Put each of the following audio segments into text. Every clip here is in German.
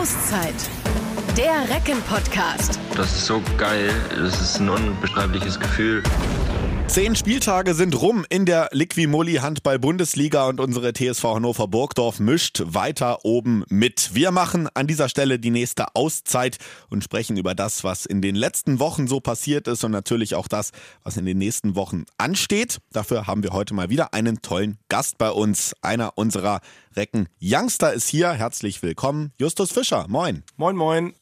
Auszeit. Der Recken-Podcast. Das ist so geil. Das ist ein unbeschreibliches Gefühl. Zehn Spieltage sind rum in der Liquimolli Handball-Bundesliga und unsere TSV Hannover Burgdorf mischt weiter oben mit. Wir machen an dieser Stelle die nächste Auszeit und sprechen über das, was in den letzten Wochen so passiert ist und natürlich auch das, was in den nächsten Wochen ansteht. Dafür haben wir heute mal wieder einen tollen Gast bei uns. Einer unserer Recken Youngster ist hier. Herzlich willkommen, Justus Fischer. Moin. Moin, moin.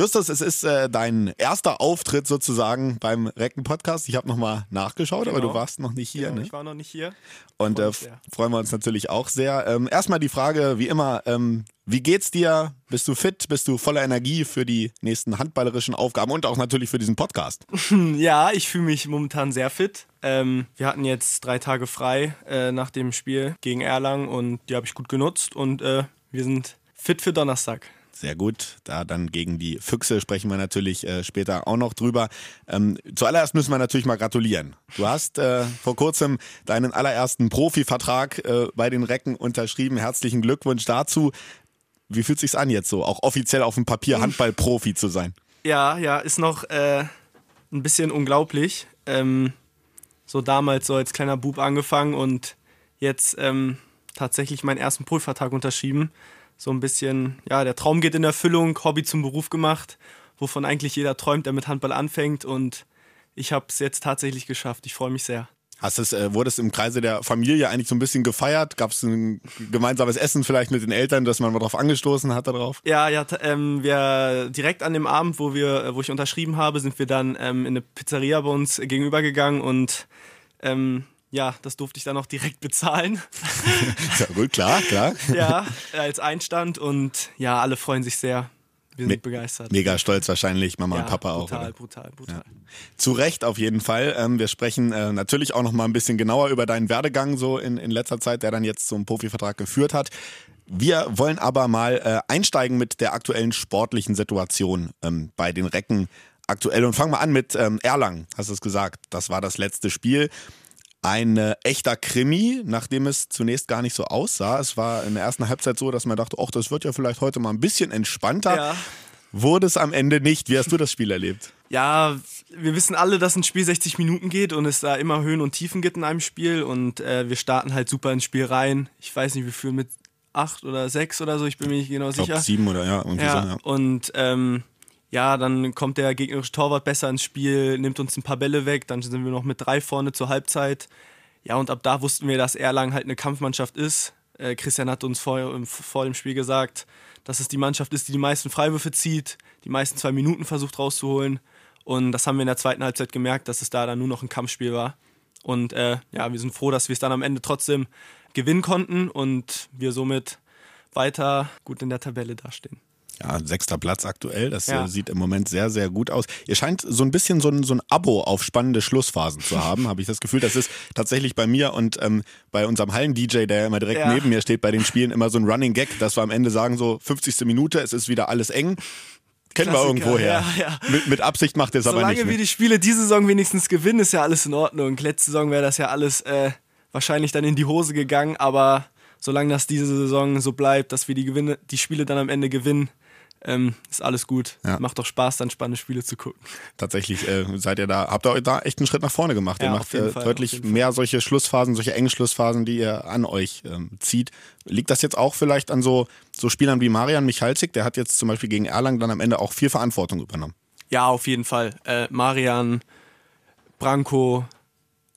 Justus, es ist äh, dein erster Auftritt sozusagen beim Recken-Podcast. Ich habe nochmal nachgeschaut, genau. aber du warst noch nicht hier. Genau, ne? Ich war noch nicht hier. Und äh, freuen wir uns natürlich auch sehr. Ähm, erstmal die Frage, wie immer, ähm, wie geht's dir? Bist du fit? Bist du voller Energie für die nächsten handballerischen Aufgaben und auch natürlich für diesen Podcast? ja, ich fühle mich momentan sehr fit. Ähm, wir hatten jetzt drei Tage frei äh, nach dem Spiel gegen Erlangen und die habe ich gut genutzt und äh, wir sind fit für Donnerstag. Sehr gut. Da dann gegen die Füchse sprechen wir natürlich äh, später auch noch drüber. Ähm, zuallererst müssen wir natürlich mal gratulieren. Du hast äh, vor kurzem deinen allerersten Profivertrag äh, bei den Recken unterschrieben. Herzlichen Glückwunsch dazu. Wie fühlt sich's an jetzt so, auch offiziell auf dem Papier Handballprofi zu sein? Ja, ja, ist noch äh, ein bisschen unglaublich. Ähm, so damals so als kleiner Bub angefangen und jetzt ähm, tatsächlich meinen ersten Profivertrag unterschrieben so ein bisschen, ja, der Traum geht in Erfüllung, Hobby zum Beruf gemacht, wovon eigentlich jeder träumt, der mit Handball anfängt. Und ich habe es jetzt tatsächlich geschafft. Ich freue mich sehr. Hast es, äh, wurde es im Kreise der Familie eigentlich so ein bisschen gefeiert? Gab es ein gemeinsames Essen vielleicht mit den Eltern, dass man mal drauf angestoßen hat darauf? Ja, ja, ähm, wir direkt an dem Abend, wo wir, wo ich unterschrieben habe, sind wir dann ähm, in eine Pizzeria bei uns gegenübergegangen und ähm, ja, das durfte ich dann auch direkt bezahlen. ja, gut, klar, klar. ja, als Einstand und ja, alle freuen sich sehr. Wir sind Me begeistert. Mega stolz wahrscheinlich, Mama ja, und Papa brutal, auch. Oder? Brutal, brutal, ja. Zu Recht auf jeden Fall. Ähm, wir sprechen äh, natürlich auch noch mal ein bisschen genauer über deinen Werdegang so in, in letzter Zeit, der dann jetzt zum Profivertrag geführt hat. Wir wollen aber mal äh, einsteigen mit der aktuellen sportlichen Situation ähm, bei den Recken aktuell und fangen wir an mit ähm, Erlangen, hast du es gesagt. Das war das letzte Spiel ein äh, echter Krimi, nachdem es zunächst gar nicht so aussah. Es war in der ersten Halbzeit so, dass man dachte, ach, das wird ja vielleicht heute mal ein bisschen entspannter. Ja. Wurde es am Ende nicht. Wie hast du das Spiel erlebt? Ja, wir wissen alle, dass ein Spiel 60 Minuten geht und es da immer Höhen und Tiefen gibt in einem Spiel und äh, wir starten halt super ins Spiel rein. Ich weiß nicht, wie viel mit acht oder sechs oder so, ich bin mir nicht genau ich glaub, sicher. Sieben oder ja, irgendwie ja, so, ja. Und ähm, ja, dann kommt der gegnerische Torwart besser ins Spiel, nimmt uns ein paar Bälle weg, dann sind wir noch mit drei vorne zur Halbzeit. Ja, und ab da wussten wir, dass Erlangen halt eine Kampfmannschaft ist. Äh, Christian hat uns vor, vor dem Spiel gesagt, dass es die Mannschaft ist, die die meisten Freiwürfe zieht, die meisten zwei Minuten versucht rauszuholen. Und das haben wir in der zweiten Halbzeit gemerkt, dass es da dann nur noch ein Kampfspiel war. Und äh, ja, wir sind froh, dass wir es dann am Ende trotzdem gewinnen konnten und wir somit weiter gut in der Tabelle dastehen ja, sechster Platz aktuell. Das Ja. äh, sieht im Moment sehr, sehr gut aus. Ihr scheint so ein bisschen so ein, so ein Abo auf spannende Schlussphasen zu haben, habe ich das Gefühl. Das ist tatsächlich bei mir und ähm, bei unserem Hallen-DJ, der immer direkt Ja. neben mir steht, bei den Spielen immer so ein Running Gag, dass wir am Ende sagen, so 50. Minute, es ist wieder alles eng. Kennen wir Klassiker, irgendwo her. ja, ja. Mit, mit Absicht macht ihr es aber Solange nicht. wir Ne? die Spiele diese Saison wenigstens gewinnen, ist ja alles in Ordnung. Letzte Saison wäre das ja alles äh, wahrscheinlich dann in die Hose gegangen, aber solange das diese Saison so bleibt, dass wir die, Gewinne, die Spiele dann am Ende gewinnen, ähm, ist alles gut. Ja. Macht doch Spaß, dann spannende Spiele zu gucken. Tatsächlich äh, seid ihr da, habt ihr da echt einen Schritt nach vorne gemacht. ihr Ja, macht auf jeden äh, Fall, deutlich mehr solche Schlussphasen, solche engen Schlussphasen, die ihr an euch ähm, zieht. Liegt das jetzt auch vielleicht an so, so Spielern wie Marian Michalzik? Der hat jetzt zum Beispiel gegen Erlangen dann am Ende auch viel Verantwortung übernommen. Ja, auf jeden Fall. Äh, Marian, Branko,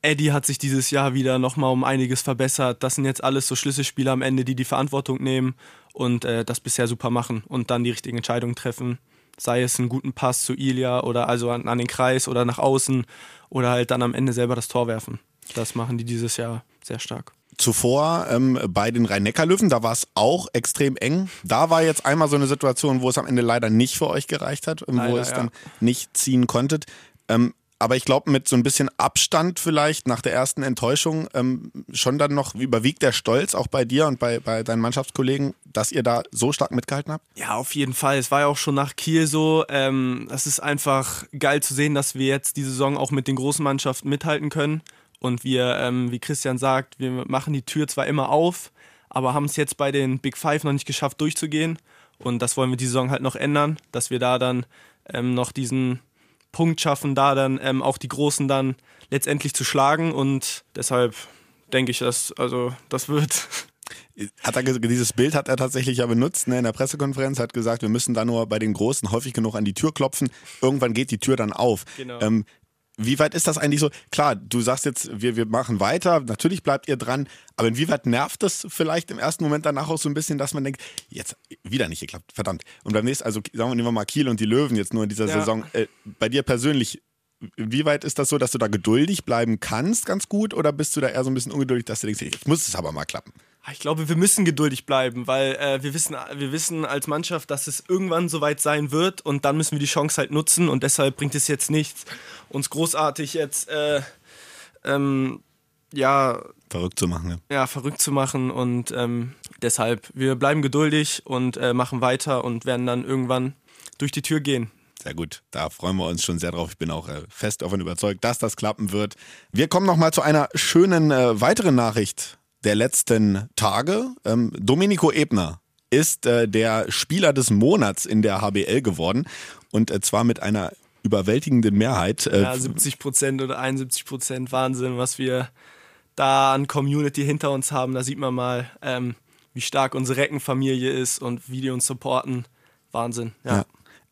Eddie hat sich dieses Jahr wieder nochmal um einiges verbessert. Das sind jetzt alles so Schlüsselspieler am Ende, die die Verantwortung nehmen und äh, das bisher super machen und dann die richtigen Entscheidungen treffen. Sei es einen guten Pass zu Ilya oder also an, an den Kreis oder nach außen oder halt dann am Ende selber das Tor werfen. Das machen die dieses Jahr sehr stark. Zuvor ähm, bei den Rhein-Neckar-Löwen, da war es auch extrem eng. Da war jetzt einmal so eine Situation, wo es am Ende leider nicht für euch gereicht hat, ähm, wo Leider, es ja. dann nicht ziehen konntet. Ähm, aber ich glaube, mit so ein bisschen Abstand vielleicht nach der ersten Enttäuschung ähm, schon dann noch überwiegt der Stolz auch bei dir und bei, bei deinen Mannschaftskollegen, dass ihr da so stark mitgehalten habt? Ja, auf jeden Fall. Es war ja auch schon nach Kiel so. Ähm, es ist einfach geil zu sehen, dass wir jetzt die Saison auch mit den großen Mannschaften mithalten können. Und wir, ähm, wie Christian sagt, wir machen die Tür zwar immer auf, aber haben es jetzt bei den Big Five noch nicht geschafft durchzugehen. Und das wollen wir die Saison halt noch ändern, dass wir da dann ähm, noch diesen Punkt schaffen, da dann ähm, auch die Großen dann letztendlich zu schlagen. Und deshalb denke ich, dass also das wird. Hat er, dieses Bild hat er tatsächlich ja benutzt ne, in der Pressekonferenz, hat gesagt, wir müssen da nur bei den Großen häufig genug an die Tür klopfen. Irgendwann geht die Tür dann auf. Genau. Ähm, wie weit ist das eigentlich so? Klar, du sagst jetzt, wir, wir machen weiter, natürlich bleibt ihr dran, aber inwieweit nervt das vielleicht im ersten Moment danach auch so ein bisschen, dass man denkt, jetzt wieder nicht geklappt, verdammt. Und beim nächsten, also sagen wir, nehmen wir mal Kiel und die Löwen jetzt nur in dieser Ja. Saison. Äh, bei dir persönlich, wie weit ist das so, dass du da geduldig bleiben kannst, ganz gut, oder bist du da eher so ein bisschen ungeduldig, dass du denkst, jetzt muss es aber mal klappen? Ich glaube, wir müssen geduldig bleiben, weil äh, wir, wissen, wir wissen als Mannschaft, dass es irgendwann soweit sein wird und dann müssen wir die Chance halt nutzen und deshalb bringt es jetzt nichts, uns großartig jetzt äh, ähm, ja, Verrückt zu machen, ja. ja, verrückt zu machen und ähm, deshalb, wir bleiben geduldig und äh, machen weiter und werden dann irgendwann durch die Tür gehen. Sehr gut, da freuen wir uns schon sehr drauf. Ich bin auch äh, fest davon überzeugt, dass das klappen wird. Wir kommen noch mal zu einer schönen äh, weiteren Nachricht der letzten Tage. Ähm, Domenico Ebner ist äh, der Spieler des Monats in der HBL geworden und äh, zwar mit einer überwältigenden Mehrheit. Äh, Ja, 70 Prozent oder 71 Prozent Wahnsinn, was wir da an Community hinter uns haben. Da sieht man mal, ähm, wie stark unsere Reckenfamilie ist und wie die uns supporten. Wahnsinn, ja. Ja.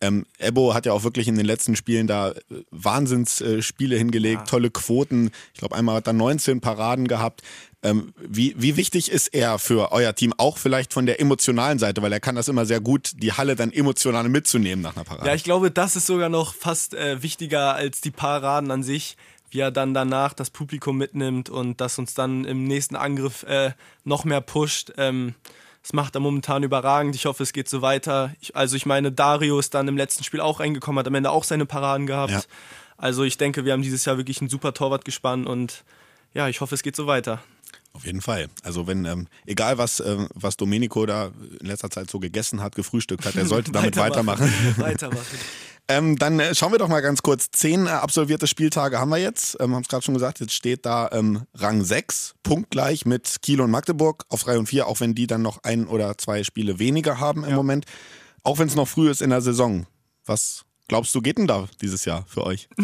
Ähm, Ebo hat ja auch wirklich in den letzten Spielen da äh, Wahnsinnsspiele äh, Spiele hingelegt, tolle Quoten. Ich glaube, einmal hat er 19 Paraden gehabt. Ähm, wie, wie wichtig ist er für euer Team, auch vielleicht von der emotionalen Seite, weil er kann das immer sehr gut, die Halle dann emotional mitzunehmen nach einer Parade. Ja, ich glaube, das ist sogar noch fast äh, wichtiger als die Paraden an sich, wie er dann danach das Publikum mitnimmt und das uns dann im nächsten Angriff äh, noch mehr pusht. Ähm, das macht er momentan überragend. Ich hoffe, es geht so weiter. Ich, also ich meine, Dario ist dann im letzten Spiel auch reingekommen, hat am Ende auch seine Paraden gehabt. Ja. Also ich denke, wir haben dieses Jahr wirklich einen super Torwart gespannt und ja, ich hoffe, es geht so weiter. Auf jeden Fall. Also wenn, ähm, egal was, ähm, was Domenico da in letzter Zeit so gegessen hat, gefrühstückt hat, er sollte damit weitermachen. weitermachen. Ähm, dann äh, schauen wir doch mal ganz kurz. Zehn äh, absolvierte Spieltage haben wir jetzt. Ähm, haben es gerade schon gesagt. Jetzt steht da ähm, Rang 6, punktgleich mit Kiel und Magdeburg auf 3 und 4, auch wenn die dann noch ein oder zwei Spiele weniger haben im Moment. Auch wenn es noch früh ist in der Saison. Was glaubst du, geht denn da dieses Jahr für euch?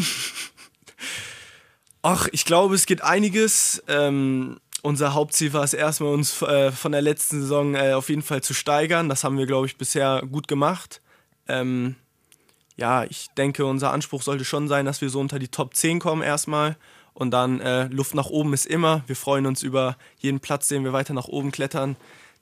Ach, ich glaube, es geht einiges. Ähm, unser Hauptziel war es erstmal, uns äh, von der letzten Saison äh, auf jeden Fall zu steigern. Das haben wir, glaube ich, bisher gut gemacht. Ähm, ja, ich denke, unser Anspruch sollte schon sein, dass wir so unter die Top 10 kommen erstmal. Und dann äh, Luft nach oben ist immer. Wir freuen uns über jeden Platz, den wir weiter nach oben klettern.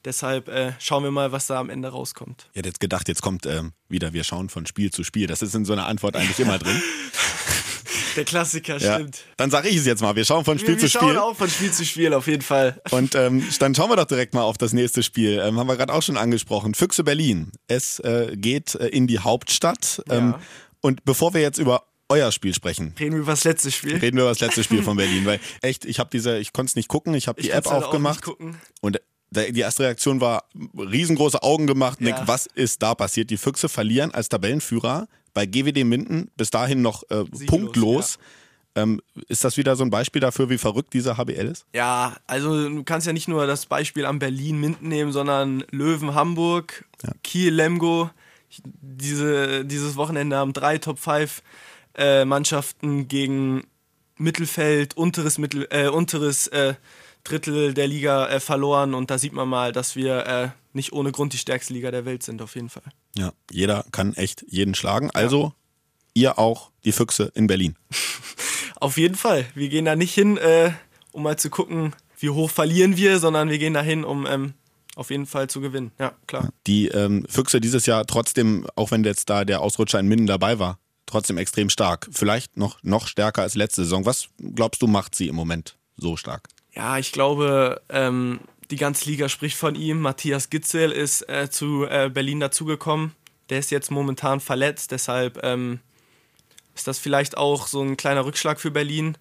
Deshalb äh, schauen wir mal, was da am Ende rauskommt. Ich hätte jetzt gedacht, jetzt kommt ähm, wieder, wir schauen von Spiel zu Spiel. Das ist in so einer Antwort eigentlich immer drin. Der Klassiker, Ja. stimmt. Dann sage ich es jetzt mal. Wir schauen von Spiel wir, wir zu schauen Spiel. auch von Spiel zu Spiel, auf jeden Fall. Und ähm, dann schauen wir doch direkt mal auf das nächste Spiel. Ähm, haben wir gerade auch schon angesprochen. Füchse Berlin. Es äh, geht äh, in die Hauptstadt. Ähm, Ja. Und bevor wir jetzt über euer Spiel sprechen, Reden wir über das letzte Spiel. reden wir über das letzte Spiel von Berlin. Weil echt, ich habe diese, ich konnte es nicht gucken, ich habe die Ich App auch aufgemacht nicht gucken. und da- die erste Reaktion war riesengroße Augen gemacht. Ja. Denk, was ist da passiert? Die Füchse verlieren als Tabellenführer bei GWD Minden bis dahin noch äh, Sieglos, punktlos. Ähm, ist das wieder so ein Beispiel dafür, wie verrückt dieser HBL ist? Ja, also du kannst ja nicht nur das Beispiel am Berlin Minden nehmen, sondern Löwen Hamburg, Kiel Lemgo. Diese, dieses Wochenende haben drei Top 5 äh, Mannschaften gegen Mittelfeld, unteres, Mittel, äh, unteres äh, Drittel der Liga äh, verloren und da sieht man mal, dass wir äh, nicht ohne Grund die stärkste Liga der Welt sind, auf jeden Fall. Ja, jeder kann echt jeden schlagen. Also ihr auch die Füchse in Berlin. Auf jeden Fall. Wir gehen da nicht hin, äh, um mal zu gucken, wie hoch verlieren wir, sondern wir gehen da hin, um ähm, auf jeden Fall zu gewinnen. Ja, klar. Die ähm, Füchse dieses Jahr trotzdem, auch wenn jetzt da der Ausrutscher in Minden dabei war, trotzdem extrem stark. Vielleicht noch, noch stärker als letzte Saison. Was glaubst du, macht sie im Moment so stark? Ja, ich glaube, ähm, die ganze Liga spricht von ihm. Matthias Gitzel ist äh, zu äh, Berlin dazugekommen. Der ist jetzt momentan verletzt, deshalb ähm, ist das vielleicht auch so ein kleiner Rückschlag für Berlin.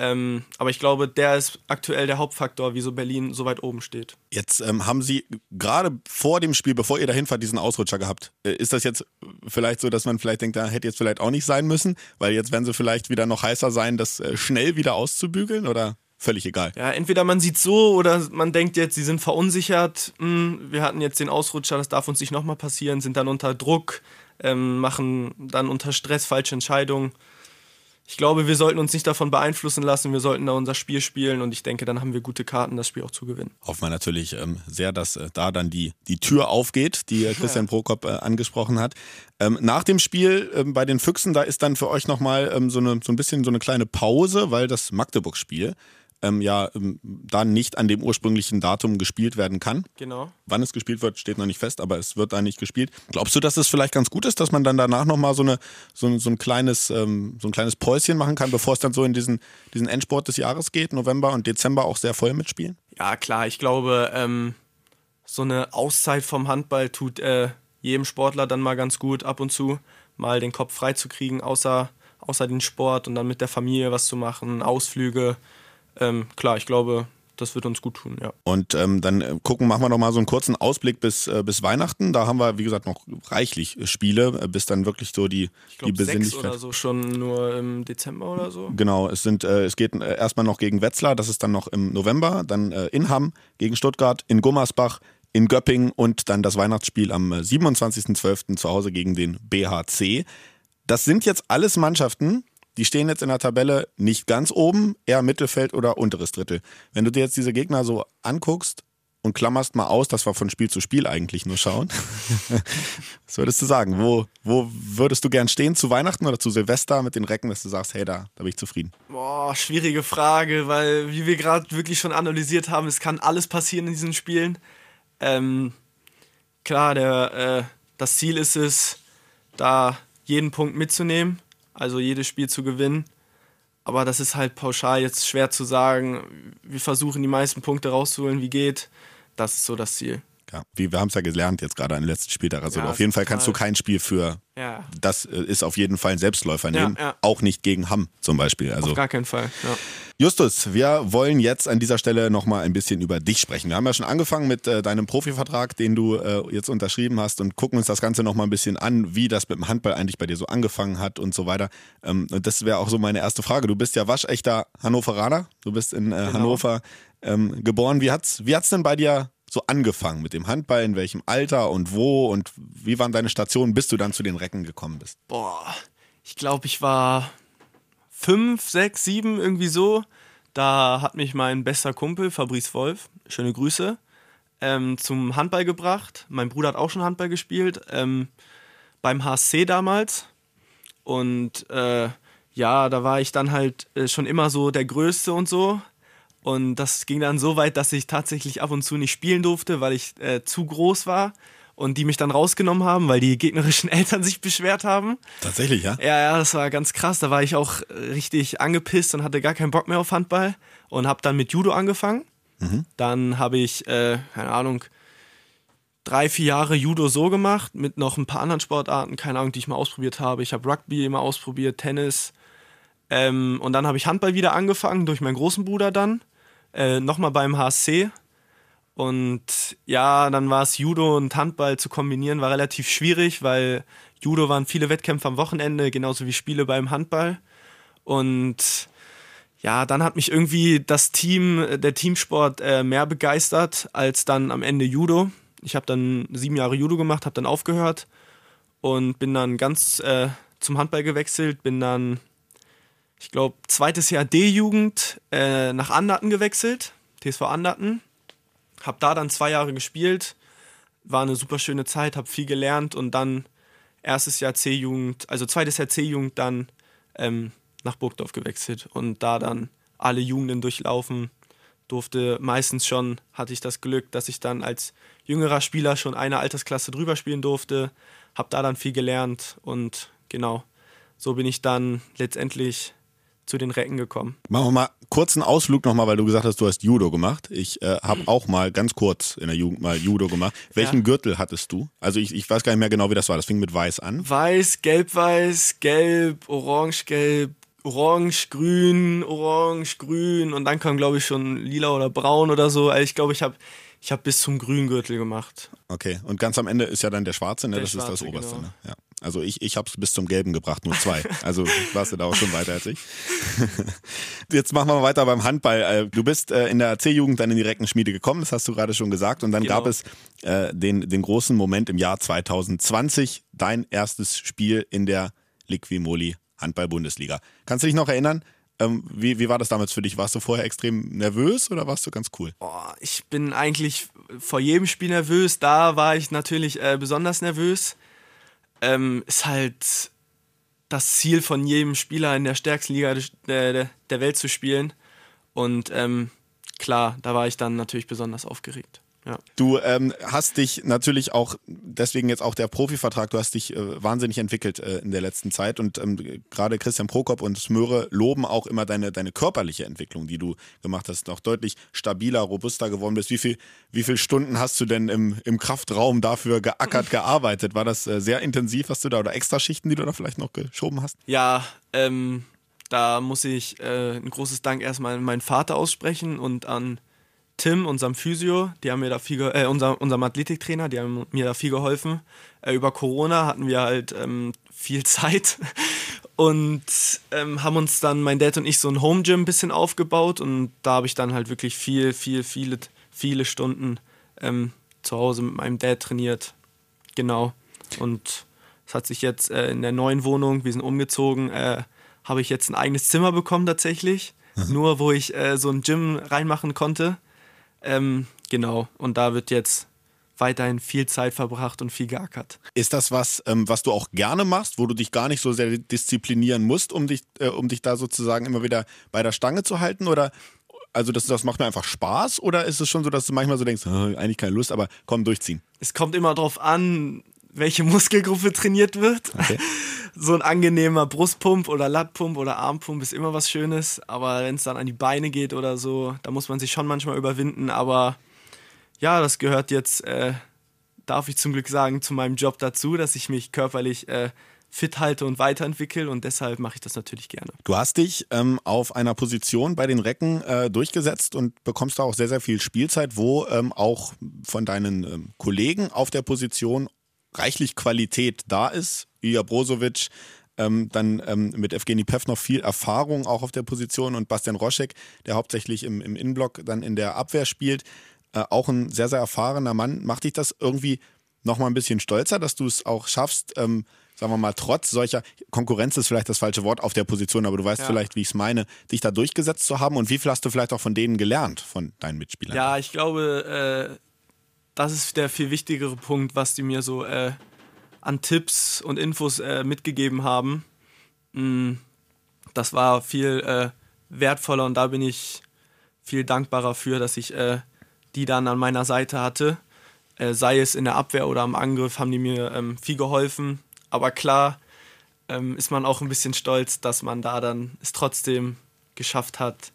Ähm, aber ich glaube, der ist aktuell der Hauptfaktor, wieso Berlin so weit oben steht. Jetzt ähm, haben sie gerade vor dem Spiel, bevor ihr dahin fahrt, diesen Ausrutscher gehabt. Äh, ist das jetzt vielleicht so, dass man vielleicht denkt, da hätte jetzt vielleicht auch nicht sein müssen, weil jetzt werden sie vielleicht wieder noch heißer sein, das äh, schnell wieder auszubügeln oder? Völlig egal. Ja, entweder man sieht so oder man denkt jetzt, sie sind verunsichert. Hm, wir hatten jetzt den Ausrutscher, das darf uns nicht nochmal passieren, sind dann unter Druck, ähm, machen dann unter Stress falsche Entscheidungen. Ich glaube, wir sollten uns nicht davon beeinflussen lassen, wir sollten da unser Spiel spielen und ich denke, dann haben wir gute Karten, das Spiel auch zu gewinnen. Hoffen wir natürlich ähm, sehr, dass äh, da dann die, die Tür aufgeht, die äh, Christian ja. Prokop äh, angesprochen hat. Ähm, nach dem Spiel ähm, bei den Füchsen, da ist dann für euch nochmal ähm, so, eine, so ein bisschen so eine kleine Pause, weil das Magdeburg-Spiel ähm, ja ähm, dann nicht an dem ursprünglichen Datum gespielt werden kann. Genau. Wann es gespielt wird, steht noch nicht fest, aber es wird da nicht gespielt. Glaubst du, dass es vielleicht ganz gut ist, dass man dann danach nochmal so, eine, so, so, ein kleines, ähm, so ein kleines Päuschen machen kann, bevor es dann so in diesen, diesen Endsport des Jahres geht, November und Dezember auch sehr voll mitspielen? Ja, klar, ich glaube, ähm, so eine Auszeit vom Handball tut äh, jedem Sportler dann mal ganz gut, ab und zu mal den Kopf frei zu kriegen, außer, außer den Sport und dann mit der Familie was zu machen, Ausflüge ähm, klar, ich glaube, das wird uns gut tun, ja. Und ähm, dann äh, gucken, machen wir noch mal so einen kurzen Ausblick bis, äh, bis Weihnachten. Da haben wir, wie gesagt, noch reichlich Spiele, äh, bis dann wirklich so die, ich glaub, die Besinnlichkeit. Sechs oder so schon nur im Dezember oder so. Genau, es sind, äh, es geht äh, erstmal noch gegen Wetzlar, das ist dann noch im November, dann äh, in Hamm gegen Stuttgart, in Gummersbach, in Göppingen und dann das Weihnachtsspiel am 27.12. zu Hause gegen den BHC. Das sind jetzt alles Mannschaften, die stehen jetzt in der Tabelle nicht ganz oben, eher Mittelfeld oder unteres Drittel. Wenn du dir jetzt diese Gegner so anguckst und klammerst mal aus, dass wir von Spiel zu Spiel eigentlich nur schauen, was würdest du sagen? Wo, wo würdest du gern stehen? Zu Weihnachten oder zu Silvester mit den Recken, dass du sagst, hey, da, da bin ich zufrieden? Boah, schwierige Frage, weil wie wir gerade wirklich schon analysiert haben, es kann alles passieren in diesen Spielen. Ähm, klar, der, äh, das Ziel ist es, da jeden Punkt mitzunehmen also jedes Spiel zu gewinnen. Aber das ist halt pauschal jetzt schwer zu sagen. Wir versuchen die meisten Punkte rauszuholen, wie geht. Das ist so das Ziel. Ja, wie wir haben es ja gelernt jetzt gerade an den letzten Spieltag. Also ja, auf jeden Fall kannst du kein Spiel für. Ja. Das äh, ist auf jeden Fall ein Selbstläufer nehmen. Ja, auch nicht gegen Hamm zum Beispiel. Also auf gar keinen Fall. Justus, wir wollen jetzt an dieser Stelle nochmal ein bisschen über dich sprechen. Wir haben ja schon angefangen mit äh, deinem Profivertrag, den du äh, jetzt unterschrieben hast und gucken uns das Ganze nochmal ein bisschen an, wie das mit dem Handball eigentlich bei dir so angefangen hat und so weiter. Ähm, das wäre auch so meine erste Frage. Du bist ja waschechter Hannoveraner. Du bist in äh, genau. Hannover ähm, geboren. Wie hat's, wie hat's denn bei dir so angefangen mit dem Handball? In welchem Alter und wo und wie waren deine Stationen, bis du dann zu den Recken gekommen bist? Boah, ich glaube, ich war fünf, sechs, sieben, irgendwie so. Da hat mich mein bester Kumpel, Fabrice Wolf, schöne Grüße, ähm, zum Handball gebracht. Mein Bruder hat auch schon Handball gespielt, ähm, beim HSC damals. Und äh, ja, da war ich dann halt äh, schon immer so der Größte und so. Und das ging dann so weit, dass ich tatsächlich ab und zu nicht spielen durfte, weil ich äh, zu groß war und die mich dann rausgenommen haben, weil die gegnerischen Eltern sich beschwert haben. Tatsächlich, ja? Ja, ja, das war ganz krass. Da war ich auch richtig angepisst und hatte gar keinen Bock mehr auf Handball und habe dann mit Judo angefangen. Mhm. Dann habe ich, äh, keine Ahnung, drei, vier Jahre Judo so gemacht, mit noch ein paar anderen Sportarten, keine Ahnung, die ich mal ausprobiert habe. Ich habe Rugby immer ausprobiert, Tennis. Ähm, und dann habe ich Handball wieder angefangen, durch meinen großen Bruder dann äh, nochmal beim HSC. Und ja, dann war es Judo und Handball zu kombinieren, war relativ schwierig, weil Judo waren viele Wettkämpfe am Wochenende, genauso wie Spiele beim Handball. Und ja, dann hat mich irgendwie das Team, der Teamsport äh, mehr begeistert als dann am Ende Judo. Ich habe dann sieben Jahre Judo gemacht, habe dann aufgehört und bin dann ganz äh, zum Handball gewechselt, bin dann ich glaube, zweites Jahr D-Jugend äh, nach Anderten gewechselt, TSV Anderten. Hab da dann zwei Jahre gespielt, war eine super schöne Zeit, hab viel gelernt und dann erstes Jahr C-Jugend, also zweites Jahr C-Jugend dann ähm, nach Burgdorf gewechselt und da dann alle Jugenden durchlaufen durfte. Meistens schon hatte ich das Glück, dass ich dann als jüngerer Spieler schon eine Altersklasse drüber spielen durfte, hab da dann viel gelernt und genau, so bin ich dann letztendlich zu den Recken gekommen. Machen wir mal kurz einen Ausflug nochmal, weil du gesagt hast, du hast Judo gemacht. Ich äh, habe auch mal ganz kurz in der Jugend mal Judo gemacht. Welchen ja. Gürtel hattest du? Also ich, ich weiß gar nicht mehr genau, wie das war. Das fing mit Weiß an. Weiß, Gelb-Weiß, Gelb, Orange-Gelb, Orange, Grün, Orange, Grün und dann kam, glaube ich, schon Lila oder Braun oder so. Also ich glaube, ich habe ich hab bis zum Grüngürtel gemacht. Okay, und ganz am Ende ist ja dann der Schwarze, ne? Der das Schwarze, ist das Oberste. Genau. Ne? Ja. Also ich, ich habe es bis zum Gelben gebracht, nur zwei. Also warst du da auch schon weiter als ich. Jetzt machen wir weiter beim Handball. Äh, du bist äh, in der C-Jugend dann in die Reckenschmiede gekommen, das hast du gerade schon gesagt. Und dann genau. gab es äh, den, den großen Moment im Jahr 2020, dein erstes Spiel in der Liquimoli Handball-Bundesliga. Kannst du dich noch erinnern? Ähm, wie, wie war das damals für dich? Warst du vorher extrem nervös oder warst du ganz cool? Oh, ich bin eigentlich vor jedem Spiel nervös. Da war ich natürlich äh, besonders nervös. Ähm, ist halt das Ziel von jedem Spieler in der stärksten Liga der, der Welt zu spielen. Und ähm, klar, da war ich dann natürlich besonders aufgeregt. Ja. Du ähm, hast dich natürlich auch, deswegen jetzt auch der Profivertrag, du hast dich äh, wahnsinnig entwickelt äh, in der letzten Zeit und ähm, gerade Christian Prokop und Smöre loben auch immer deine, deine körperliche Entwicklung, die du gemacht hast, noch deutlich stabiler, robuster geworden bist. Wie viel, wie viele Stunden hast du denn im, im Kraftraum dafür geackert, gearbeitet? War das äh, sehr intensiv, was du da oder Extraschichten, die du da vielleicht noch geschoben hast? Ja, ähm, da muss ich äh, ein großes Dank erstmal an meinen Vater aussprechen und an Tim, unserem Physio, die haben mir da viel, äh, unser, unserem Athletiktrainer, die haben mir da viel geholfen. Äh, über Corona hatten wir halt ähm, viel Zeit und ähm, haben uns dann, mein Dad und ich, so ein Home Gym ein bisschen aufgebaut und da habe ich dann halt wirklich viel, viel, viele, viele Stunden ähm, zu Hause mit meinem Dad trainiert. Genau. Und es hat sich jetzt äh, in der neuen Wohnung, wir sind umgezogen, äh, habe ich jetzt ein eigenes Zimmer bekommen tatsächlich. Mhm. Nur wo ich äh, so ein Gym reinmachen konnte. Ähm, genau, und da wird jetzt weiterhin viel Zeit verbracht und viel geackert. Ist das was, ähm, was du auch gerne machst, wo du dich gar nicht so sehr disziplinieren musst, um dich, äh, um dich da sozusagen immer wieder bei der Stange zu halten? Oder also das, das macht mir einfach Spaß oder ist es schon so, dass du manchmal so denkst, eigentlich keine Lust, aber komm, durchziehen? Es kommt immer darauf an, welche Muskelgruppe trainiert wird. Okay. So ein angenehmer Brustpump oder Lattpump oder Armpump ist immer was Schönes, aber wenn es dann an die Beine geht oder so, da muss man sich schon manchmal überwinden, aber ja, das gehört jetzt, äh, darf ich zum Glück sagen, zu meinem Job dazu, dass ich mich körperlich äh, fit halte und weiterentwickle und deshalb mache ich das natürlich gerne. Du hast dich ähm, auf einer Position bei den Recken äh, durchgesetzt und bekommst da auch sehr, sehr viel Spielzeit, wo ähm, auch von deinen ähm, Kollegen auf der Position reichlich Qualität da ist. Ilja Brozovic, ähm, dann ähm, mit Evgeny Pev noch viel Erfahrung auch auf der Position und Bastian Roschek, der hauptsächlich im, im Innenblock dann in der Abwehr spielt. Äh, auch ein sehr, sehr erfahrener Mann. Macht dich das irgendwie nochmal ein bisschen stolzer, dass du es auch schaffst, ähm, sagen wir mal, trotz solcher Konkurrenz ist vielleicht das falsche Wort auf der Position, aber du weißt ja. vielleicht, wie ich es meine, dich da durchgesetzt zu haben und wie viel hast du vielleicht auch von denen gelernt, von deinen Mitspielern? Ja, ich glaube, äh, das ist der viel wichtigere Punkt, was die mir so äh, an Tipps und Infos äh, mitgegeben haben. Mm, das war viel äh, wertvoller und da bin ich viel dankbarer für, dass ich äh, die dann an meiner Seite hatte. Äh, sei es in der Abwehr oder am Angriff, haben die mir ähm, viel geholfen. Aber klar ähm, ist man auch ein bisschen stolz, dass man da dann es trotzdem geschafft hat,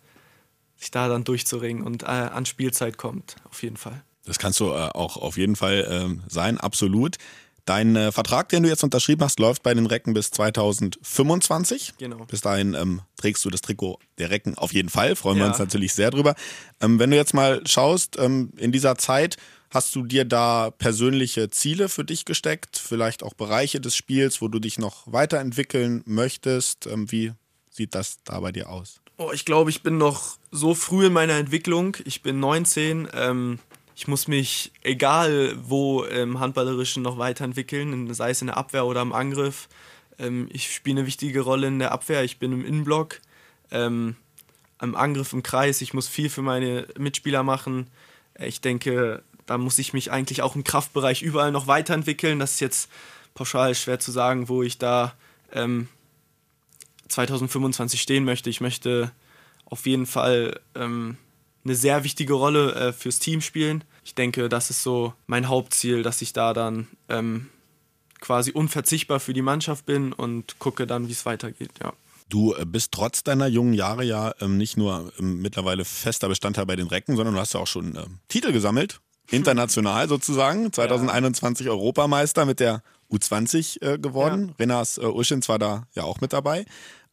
sich da dann durchzuringen und äh, an Spielzeit kommt, auf jeden Fall. Das kannst du äh, auch auf jeden Fall ähm, sein, absolut. Dein äh, Vertrag, den du jetzt unterschrieben hast, läuft bei den Recken bis 2025. Genau. Bis dahin ähm, trägst du das Trikot der Recken auf jeden Fall. Freuen ja. wir uns natürlich sehr drüber. Ähm, wenn du jetzt mal schaust, ähm, in dieser Zeit hast du dir da persönliche Ziele für dich gesteckt? Vielleicht auch Bereiche des Spiels, wo du dich noch weiterentwickeln möchtest? Ähm, wie sieht das da bei dir aus? Oh, ich glaube, ich bin noch so früh in meiner Entwicklung. Ich bin 19 ich muss mich, egal wo im Handballerischen, noch weiterentwickeln, sei es in der Abwehr oder im Angriff. Ähm, ich spiele eine wichtige Rolle in der Abwehr, ich bin im Innenblock, ähm, am Angriff im Kreis, ich muss viel für meine Mitspieler machen. Äh, ich denke, da muss ich mich eigentlich auch im Kraftbereich überall noch weiterentwickeln. Das ist jetzt pauschal schwer zu sagen, wo ich da ähm, 2025 stehen möchte. Ich möchte auf jeden Fall ähm, eine sehr wichtige Rolle äh, fürs Team spielen. Ich denke, das ist so mein Hauptziel, dass ich da dann ähm, quasi unverzichtbar für die Mannschaft bin und gucke dann, wie es weitergeht. Ja. Du äh, bist trotz deiner jungen Jahre ja ähm, nicht nur ähm, mittlerweile fester Bestandteil bei den Recken, sondern du hast ja auch schon ähm, Titel gesammelt, international sozusagen. 2021 ja. Europameister mit der U20 äh, geworden. Ja. Renas äh, Uschins war da ja auch mit dabei.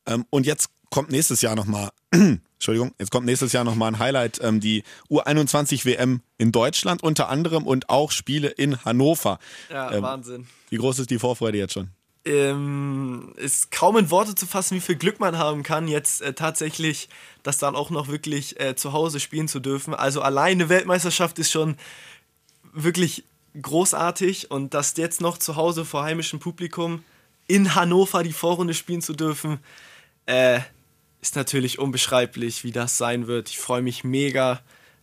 Ähm, und jetzt kommt nächstes Jahr nochmal, Entschuldigung, jetzt kommt nächstes Jahr nochmal ein Highlight, ähm, die U21 WM in Deutschland unter anderem und auch Spiele in Hannover. Ja, ähm, Wahnsinn. Wie groß ist die Vorfreude jetzt schon? ähm, ist kaum in Worte zu fassen, wie viel Glück man haben kann, jetzt äh, tatsächlich das dann auch noch wirklich äh, zu Hause spielen zu dürfen. Also alleine Weltmeisterschaft ist schon wirklich großartig und das jetzt noch zu Hause vor heimischem Publikum in Hannover die Vorrunde spielen zu dürfen, äh, ist natürlich unbeschreiblich, wie das sein wird. Ich freue mich mega.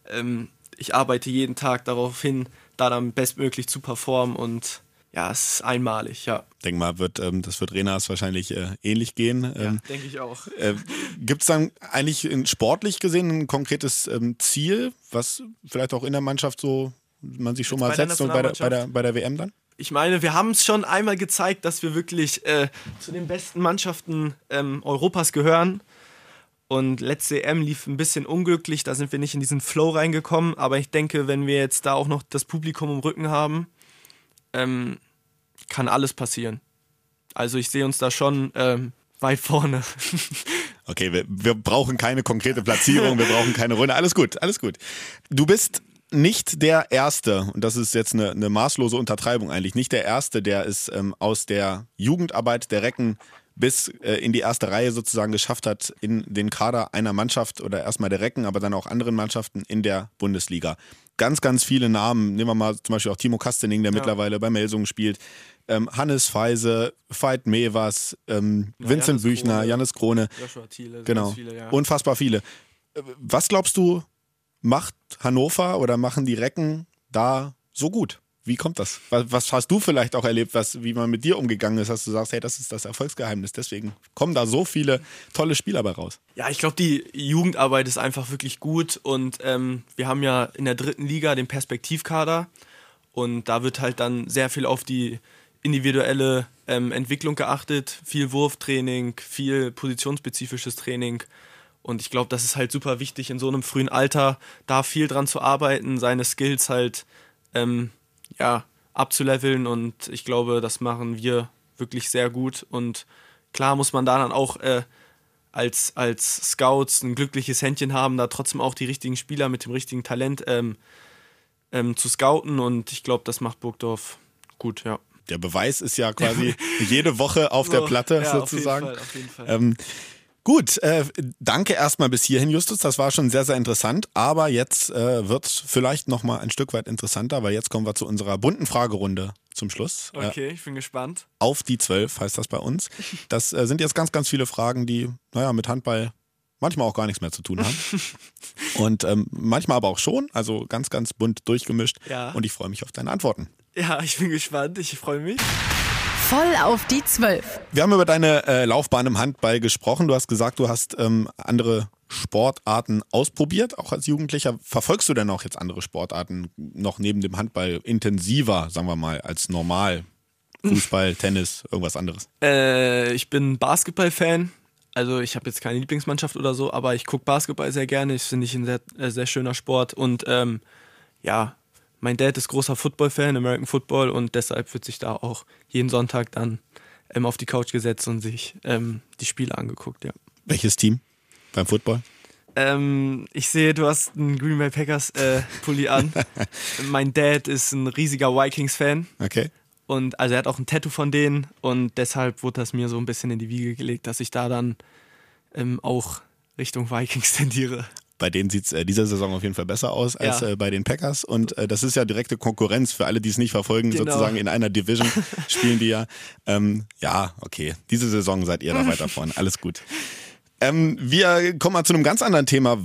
Ähm, ich arbeite jeden Tag darauf hin, da dann bestmöglich zu performen und ja, es ist einmalig, ja. Denk mal, wird, ähm, das wird Renas wahrscheinlich äh, ähnlich gehen. Ja, Ähm, denke ich auch. äh, Gibt es dann eigentlich in, sportlich gesehen ein konkretes ähm, Ziel, was vielleicht auch in der Mannschaft so man sich schon Jetzt mal setzt und bei der, bei, der, bei der WM dann? Ich meine, wir haben es schon einmal gezeigt, dass wir wirklich äh, zu den besten Mannschaften ähm, Europas gehören. Und letzte EM lief ein bisschen unglücklich, da sind wir nicht in diesen Flow reingekommen. Aber ich denke, wenn wir jetzt da auch noch das Publikum im Rücken haben, ähm, kann alles passieren. Also ich sehe uns da schon ähm, weit vorne. Okay, wir, wir brauchen keine konkrete Platzierung, wir brauchen keine Runde. Alles gut, alles gut. Du bist nicht der Erste, und das ist jetzt eine, eine maßlose Untertreibung eigentlich, nicht der Erste, der es ähm, aus der Jugendarbeit der Recken bis äh, in die erste Reihe sozusagen geschafft hat, in den Kader einer Mannschaft oder erstmal der Recken, aber dann auch anderen Mannschaften in der Bundesliga. Ganz, ganz viele Namen, nehmen wir mal zum Beispiel auch Timo Kastening, der mittlerweile bei Melsungen spielt, ähm, Hannes Feise, Veit Mevers, ähm, Ja, Vincent Jannis Büchner, Krone. Jannis Krone, Joshua Thiele, Genau. viele, ja. Unfassbar viele. Äh, Was glaubst du, macht Hannover oder machen die Recken da so gut? Wie kommt das? Was, hast du vielleicht auch erlebt, was, wie man mit dir umgegangen ist, dass du sagst, hey, das ist das Erfolgsgeheimnis. Deswegen kommen da so viele tolle Spieler bei raus. Ja, ich glaube, die Jugendarbeit ist einfach wirklich gut und ähm, wir haben ja in der dritten Liga den Perspektivkader und da wird halt dann sehr viel auf die individuelle ähm, Entwicklung geachtet, viel Wurftraining, viel positionsspezifisches Training und ich glaube, das ist halt super wichtig in so einem frühen Alter, da viel dran zu arbeiten, seine Skills halt ähm, ja, abzuleveln und ich glaube, das machen wir wirklich sehr gut und klar muss man da dann auch äh, als, als Scouts ein glückliches Händchen haben, da trotzdem auch die richtigen Spieler mit dem richtigen Talent ähm, ähm, zu scouten und ich glaube, das macht Burgdorf gut, ja. Der Beweis ist ja quasi jede Woche auf der So, Platte ja, sozusagen. Auf jeden Fall, auf jeden Fall. Ähm, gut, äh, danke erstmal bis hierhin, Justus. Das war schon sehr, sehr interessant. Aber jetzt äh, wird es vielleicht nochmal ein Stück weit interessanter, weil jetzt kommen wir zu unserer bunten Fragerunde zum Schluss. Äh, okay, ich bin gespannt. auf die zwölf heißt das bei uns. Das äh, sind jetzt ganz, ganz viele Fragen, die, naja, mit Handball manchmal auch gar nichts mehr zu tun haben. Und ähm, manchmal aber auch schon. Also ganz, ganz bunt durchgemischt. Ja. Und ich freue mich auf deine Antworten. Ja, ich bin gespannt, ich freue mich. Voll auf die Zwölf. Wir haben über deine äh, Laufbahn im Handball gesprochen. Du hast gesagt, du hast ähm, andere Sportarten ausprobiert, auch als Jugendlicher. Verfolgst du denn auch jetzt andere Sportarten noch neben dem Handball intensiver, sagen wir mal, als normal? Fußball, Tennis, irgendwas anderes? Äh, ich bin Basketball-Fan. Also ich habe jetzt keine Lieblingsmannschaft oder so, aber ich gucke Basketball sehr gerne. Ich finde ich ein sehr, äh, sehr schöner Sport. Und ähm, ja, mein Dad ist großer Football-Fan, American Football, und deshalb wird sich da auch jeden Sonntag dann ähm, auf die Couch gesetzt und sich ähm, die Spiele angeguckt, ja. Welches Team beim Football? Ähm, ich sehe, du hast einen Green Bay Packers äh, Pulli an. mein Dad ist ein riesiger Vikings-Fan. Okay. Und also er hat auch ein Tattoo von denen und deshalb wurde das mir so ein bisschen in die Wiege gelegt, dass ich da dann ähm, auch Richtung Vikings tendiere. Bei denen sieht es äh, dieser Saison auf jeden Fall besser aus als Ja. äh, bei den Packers. Und äh, das ist ja direkte Konkurrenz für alle, die es nicht verfolgen, Genau. sozusagen in einer Division spielen die ja. Ähm, ja, okay. Diese Saison seid ihr da weiter vorne. Alles gut. Ähm, wir kommen mal zu einem ganz anderen Thema.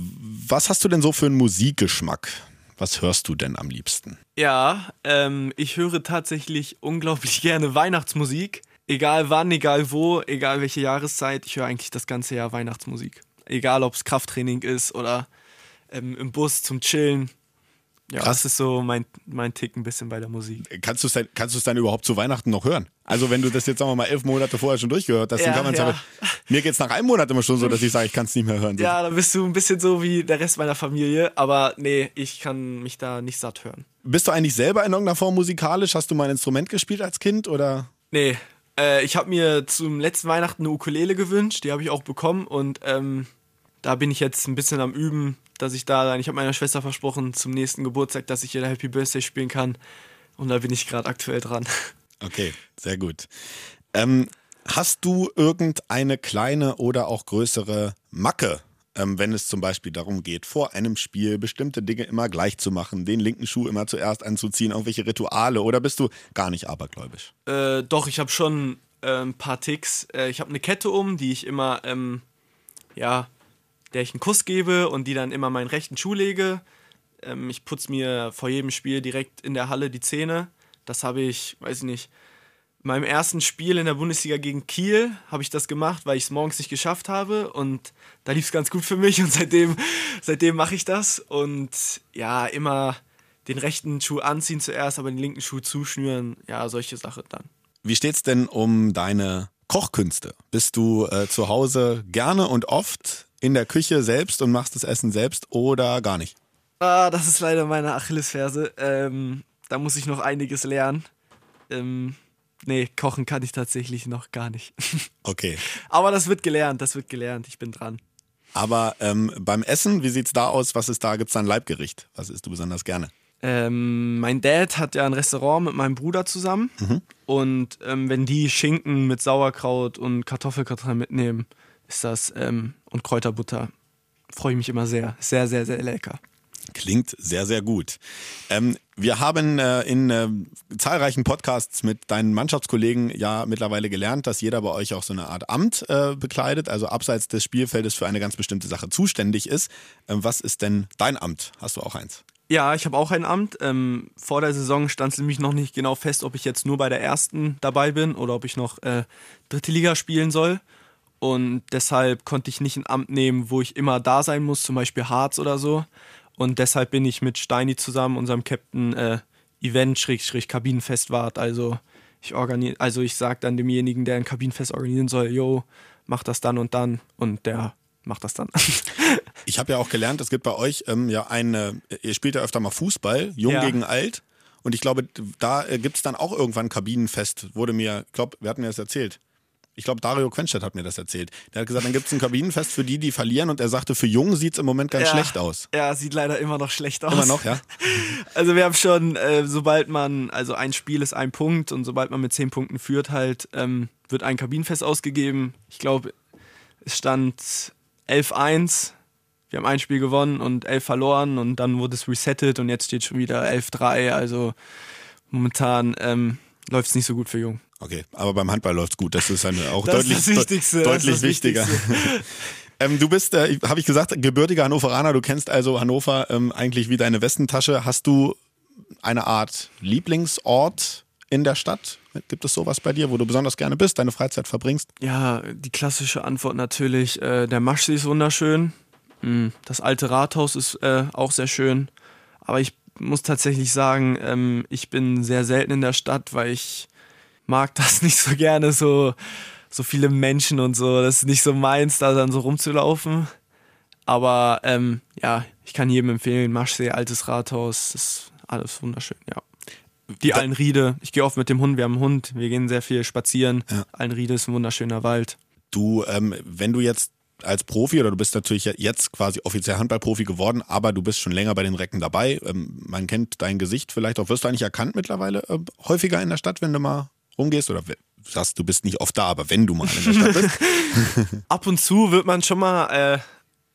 Was hast du denn so für einen Musikgeschmack? Was hörst du denn am liebsten? Ja, ähm, ich höre tatsächlich unglaublich gerne Weihnachtsmusik. Egal wann, egal wo, egal welche Jahreszeit, ich höre eigentlich das ganze Jahr Weihnachtsmusik. Egal ob es Krafttraining ist oder ähm, im Bus zum Chillen. Ja, Krass. das ist so mein, mein Tick ein bisschen bei der Musik. Kannst du es dann, kannst dann überhaupt zu Weihnachten noch hören? Also wenn du das jetzt, sagen wir mal, elf Monate vorher schon durchgehört hast, dann Ja, kann man es ja. ja. Mir geht es nach einem Monat immer schon so, dass ich sage, ich kann es nicht mehr hören. So. Ja, dann bist du ein bisschen so wie der Rest meiner Familie, aber nee, ich kann mich da nicht satt hören. Bist du eigentlich selber in irgendeiner Form musikalisch? Hast du mal ein Instrument gespielt als Kind oder? Nee, äh, ich habe mir zum letzten Weihnachten eine Ukulele gewünscht, die habe ich auch bekommen und ähm, da bin ich jetzt ein bisschen am Üben, dass ich da dann, ich habe meiner Schwester versprochen zum nächsten Geburtstag, dass ich ihr Happy Birthday spielen kann und da bin ich gerade aktuell dran. Okay, sehr gut. Ähm, hast du irgendeine kleine oder auch größere Macke, ähm, wenn es zum Beispiel darum geht, vor einem Spiel bestimmte Dinge immer gleich zu machen, den linken Schuh immer zuerst anzuziehen, irgendwelche Rituale oder bist du gar nicht abergläubisch? Äh, doch, ich habe schon äh, ein paar Ticks. Äh, ich habe eine Kette um, die ich immer, ähm, ja, der ich einen Kuss gebe und die dann immer meinen rechten Schuh lege. Ähm, ich putze mir vor jedem Spiel direkt in der Halle die Zähne. Das habe ich, weiß ich nicht, meinem ersten Spiel in der Bundesliga gegen Kiel habe ich das gemacht, weil ich es morgens nicht geschafft habe und da lief es ganz gut für mich und seitdem, seitdem mache ich das und ja, immer den rechten Schuh anziehen zuerst, aber den linken Schuh zuschnüren, ja, solche Sachen dann. Wie steht's denn um deine Kochkünste? Bist du äh, zu Hause gerne und oft in der Küche selbst und machst das Essen selbst oder gar nicht? Ah, das ist leider meine Achillesferse. Ähm, da muss ich noch einiges lernen. Ähm, nee, kochen kann ich tatsächlich noch gar nicht. Okay. Aber das wird gelernt, das wird gelernt. Ich bin dran. Aber ähm, beim Essen, wie sieht's da aus? Was ist da? Gibt's da ein Leibgericht? Was isst du besonders gerne? Ähm, mein Dad hat ja ein Restaurant mit meinem Bruder zusammen. Und ähm, wenn die Schinken mit Sauerkraut und Kartoffelkartoffeln mitnehmen, ist das ähm, und Kräuterbutter. Freue ich mich immer sehr. Sehr, sehr, sehr lecker. Klingt sehr, sehr gut. Ähm, wir haben äh, in äh, zahlreichen Podcasts mit deinen Mannschaftskollegen ja mittlerweile gelernt, dass jeder bei euch auch so eine Art Amt äh, bekleidet, also abseits des Spielfeldes für eine ganz bestimmte Sache zuständig ist. Ähm, was ist denn dein Amt? Hast du auch eins? Ja, ich habe auch ein Amt. Ähm, vor der Saison stand es nämlich noch nicht genau fest, ob ich jetzt nur bei der ersten dabei bin oder ob ich noch äh, dritte Liga spielen soll. Und deshalb konnte ich nicht ein Amt nehmen, wo ich immer da sein muss, zum Beispiel Harz oder so. Und deshalb bin ich mit Steini zusammen, unserem Captain, äh, Event-Kabinenfestwart. Also ich also ich sage dann demjenigen, der ein Kabinenfest organisieren soll, yo, mach das dann und dann. Und der macht das dann. Ich habe ja auch gelernt, es gibt bei euch ähm, ja eine, ihr spielt ja öfter mal Fußball, jung Ja. gegen alt. Und ich glaube, da äh, gibt's dann auch irgendwann ein Kabinenfest, wurde mir, ich glaube, wer hat mir das erzählt? Ich glaube, Dario Quenstedt hat mir das erzählt. Der hat gesagt, dann gibt's ein Kabinenfest für die, die verlieren. Und er sagte, für Jung sieht's im Moment ganz Ja. schlecht aus. Ja, sieht leider immer noch schlecht aus. Immer noch, ja? Also wir haben schon, äh, sobald man, also ein Spiel ist ein Punkt und sobald man mit zehn Punkten führt, halt, ähm, wird ein Kabinenfest ausgegeben. Ich glaube, es stand 11-1. Wir haben ein Spiel gewonnen und 11 verloren und dann wurde es resettet und jetzt steht schon wieder 11-3. Also momentan ähm, läuft es nicht so gut für Jung. Okay, aber beim Handball läuft's gut. Das ist eine, auch Das ist deutlich, das das deutlich ist das wichtiger. Ähm, du bist, äh, habe ich gesagt, gebürtiger Hannoveraner. Du kennst also Hannover ähm, eigentlich wie deine Westentasche. Hast du eine Art Lieblingsort in der Stadt? Gibt es sowas bei dir, wo du besonders gerne bist, deine Freizeit verbringst? Ja, die klassische Antwort natürlich, äh, der Maschsee ist wunderschön. Mm, Das alte Rathaus ist äh, auch sehr schön. Aber ich muss tatsächlich sagen, ähm, ich bin sehr selten in der Stadt, weil ich mag das nicht so gerne, so, so viele Menschen und so. Das ist nicht so meins, da dann so rumzulaufen. Aber ähm, ja, ich kann jedem empfehlen, Maschsee, altes Rathaus, das ist alles wunderschön, ja. Die Allenriede, ich gehe oft mit dem Hund, wir haben einen Hund, wir gehen sehr viel spazieren. Ja. Allenriede ist ein wunderschöner Wald. Du, ähm, wenn du jetzt als Profi oder du bist natürlich jetzt quasi offiziell Handballprofi geworden, aber du bist schon länger bei den Recken dabei. Ähm, man kennt dein Gesicht vielleicht auch. Wirst du eigentlich erkannt mittlerweile äh, häufiger in der Stadt, wenn du mal rumgehst? Oder sagst du bist nicht oft da, aber wenn du mal in der Stadt bist? Ab und zu wird man schon mal äh,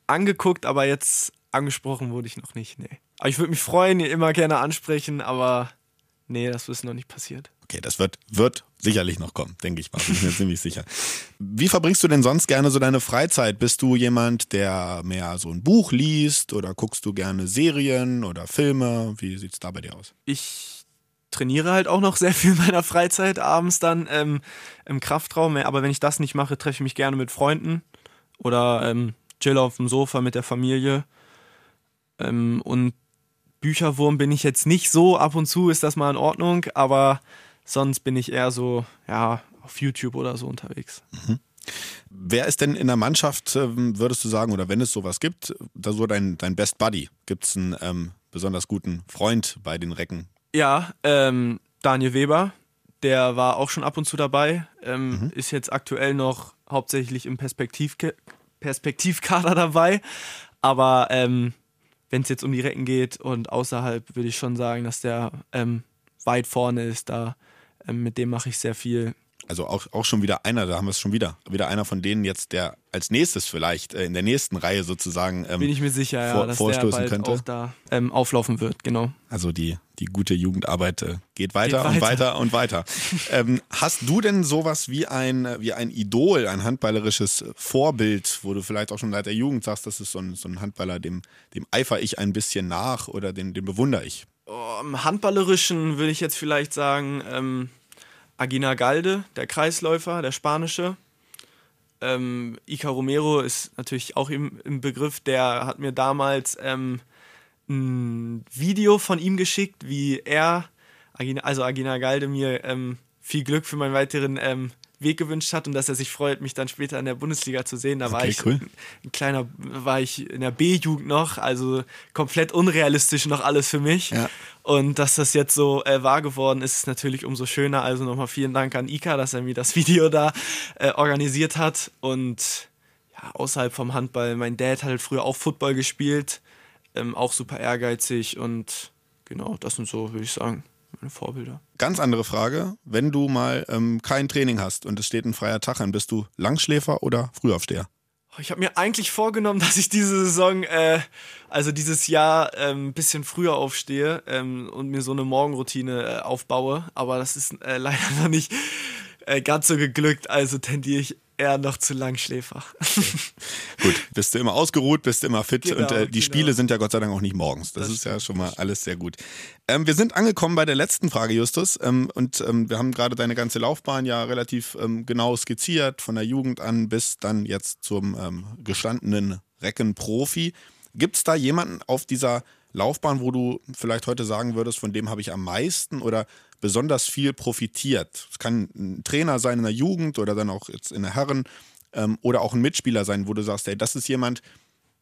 angeguckt, aber jetzt angesprochen wurde ich noch nicht, nee. Aber ich würde mich freuen, immer gerne ansprechen, aber nee, das ist noch nicht passiert. Okay, das wird, wird sicherlich noch kommen, denke ich mal. Bin ich mir ziemlich sicher. Wie verbringst du denn sonst gerne so deine Freizeit? Bist du jemand, der mehr so ein Buch liest oder guckst du gerne Serien oder Filme? Wie sieht's da bei dir aus? ich trainiere halt auch noch sehr viel in meiner Freizeit, abends dann ähm, im Kraftraum. Aber wenn ich das nicht mache, treffe ich mich gerne mit Freunden oder ähm, chill auf dem Sofa mit der Familie. Ähm, und Bücherwurm bin ich jetzt nicht so. Ab und zu ist das mal in Ordnung, aber sonst bin ich eher so, ja, auf YouTube oder so unterwegs. Wer ist denn in der Mannschaft, ähm, würdest du sagen, oder wenn es sowas gibt, da so dein, dein Best Buddy? Gibt es einen ähm, besonders guten Freund bei den Recken? Ja, ähm, Daniel Weber, der war auch schon ab und zu dabei, ähm, ist jetzt aktuell noch hauptsächlich im Perspektivke Perspektivkader dabei. Aber ähm, wenn es jetzt um die Recken geht und außerhalb, würde ich schon sagen, dass der ähm, weit vorne ist. Da ähm, mit dem mache ich sehr viel. Also auch, auch schon wieder einer, da haben wir es schon wieder. Wieder einer von denen jetzt, der als nächstes vielleicht äh, in der nächsten Reihe sozusagen ähm, Bin ich mir sicher, ja, vor, dass vorstoßen der könnte. auch da ähm, auflaufen wird, genau. Also die, die gute Jugendarbeit äh, geht weiter Geht und weiter. weiter und weiter. ähm, hast du denn sowas wie ein, wie ein Idol, ein handballerisches Vorbild, wo du vielleicht auch schon seit der Jugend sagst, das ist so ein, so ein Handballer, dem, dem eifer ich ein bisschen nach oder den, den bewundere ich? Oh, Im Handballerischen würde ich jetzt vielleicht sagen, ähm, Agina Galde, der Kreisläufer, der spanische. Ähm, Ica Romero ist natürlich auch im, im Begriff, der hat mir damals ähm, ein Video von ihm geschickt, wie er, also Agina Galde, mir ähm, viel Glück für meinen weiteren ähm, Weg gewünscht hat und dass er sich freut, mich dann später in der Bundesliga zu sehen. Da war Okay, ich cool. ein kleiner, war ich in der B-Jugend noch, also komplett unrealistisch noch alles für mich. Ja. Und dass das jetzt so äh, wahr geworden ist, ist natürlich umso schöner. Also nochmal vielen Dank an Ika, dass er mir das Video da äh, organisiert hat. Und ja, außerhalb vom Handball, mein Dad hat halt früher auch Football gespielt, ähm, auch super ehrgeizig und genau, das sind so, würde ich sagen, meine Vorbilder. Ganz andere Frage, wenn du mal ähm, kein Training hast und es steht ein freier Tag an, bist du Langschläfer oder Frühaufsteher? Ich habe mir eigentlich vorgenommen, dass ich diese Saison, äh, also dieses Jahr, ähm, ein bisschen früher aufstehe ähm, und mir so eine Morgenroutine äh, aufbaue. Aber das ist äh, leider noch nicht äh, ganz so geglückt. Also tendiere ich eher noch zu Langschläfer. Gut, bist du immer ausgeruht, bist du immer fit Genau, und äh, die genau. Spiele sind ja Gott sei Dank auch nicht morgens. Das, Das ist ja schon mal alles sehr gut. Ähm, wir sind angekommen bei der letzten Frage, Justus, ähm, und ähm, wir haben gerade deine ganze Laufbahn ja relativ ähm, genau skizziert, von der Jugend an bis dann jetzt zum ähm, gestandenen Reckenprofi. Gibt es da jemanden auf dieser Laufbahn, wo du vielleicht heute sagen würdest, von dem habe ich am meisten oder besonders viel profitiert? Es kann ein Trainer sein in der Jugend oder dann auch jetzt in der Herren ähm, oder auch ein Mitspieler sein, wo du sagst, ey, das ist jemand,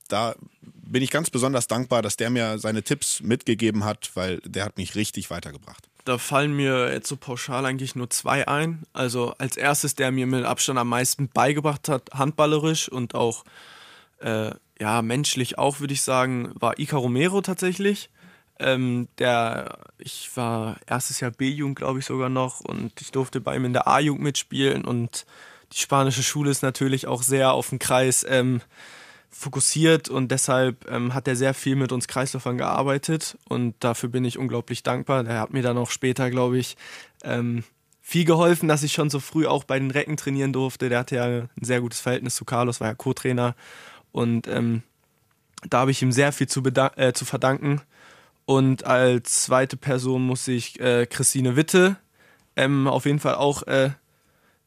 da bin ich ganz besonders dankbar, dass der mir seine Tipps mitgegeben hat, weil der hat mich richtig weitergebracht. Da fallen mir jetzt so pauschal eigentlich nur zwei ein. Also als erstes, der mir mit Abstand am meisten beigebracht hat, handballerisch und auch äh, ja, menschlich auch, würde ich sagen, war Ica Romero tatsächlich. Ähm, der, ich war erstes Jahr B-Jugend, glaube ich sogar noch, und ich durfte bei ihm in der A-Jugend mitspielen. Und die spanische Schule ist natürlich auch sehr auf den Kreis ähm, fokussiert und deshalb ähm, hat er sehr viel mit uns Kreisläufern gearbeitet und dafür bin ich unglaublich dankbar. Der hat mir dann auch später, glaube ich, ähm, viel geholfen, dass ich schon so früh auch bei den Recken trainieren durfte. Der hatte ja ein sehr gutes Verhältnis zu Carlos, war ja Co-Trainer und ähm, da habe ich ihm sehr viel zu, äh, zu verdanken. Und als zweite Person muss ich äh, Christine Witte ähm, auf jeden Fall auch äh,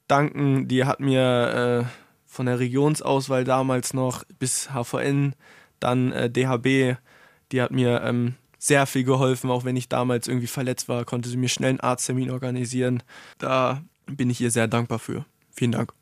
danken. Die hat mir äh, von der Regionsauswahl damals noch bis HVN, dann äh, DHB, die hat mir ähm, sehr viel geholfen, auch wenn ich damals irgendwie verletzt war, konnte sie mir schnell einen Arzttermin organisieren. Da bin ich ihr sehr dankbar für. Vielen Dank.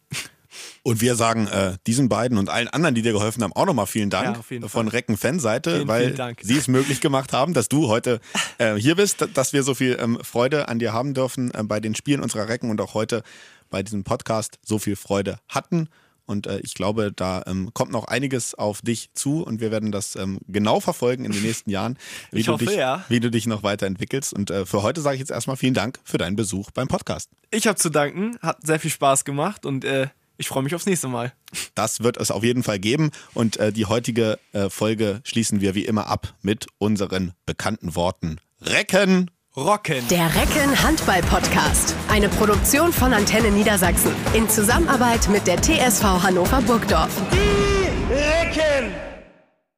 Und wir sagen äh, diesen beiden und allen anderen, die dir geholfen haben, auch nochmal vielen Dank Ja, von Fall. Recken Fanseite, Vielen, weil vielen sie es möglich gemacht haben, dass du heute äh, hier bist, dass wir so viel ähm, Freude an dir haben dürfen äh, bei den Spielen unserer Recken und auch heute bei diesem Podcast so viel Freude hatten. Und äh, ich glaube, da ähm, kommt noch einiges auf dich zu und wir werden das ähm, genau verfolgen in den nächsten Jahren, wie, Ich du, hoffe, dich, ja. wie du dich noch weiterentwickelst. Und äh, für heute sage ich jetzt erstmal vielen Dank für deinen Besuch beim Podcast. Ich habe zu danken, hat sehr viel Spaß gemacht und äh, ich freue mich aufs nächste Mal. Das wird es auf jeden Fall geben. Und äh, die heutige äh, Folge schließen wir wie immer ab mit unseren bekannten Worten. Recken! Rocken! Der Recken Handball Podcast. Eine Produktion von Antenne Niedersachsen. In Zusammenarbeit mit der TSV Hannover Burgdorf. Die Recken!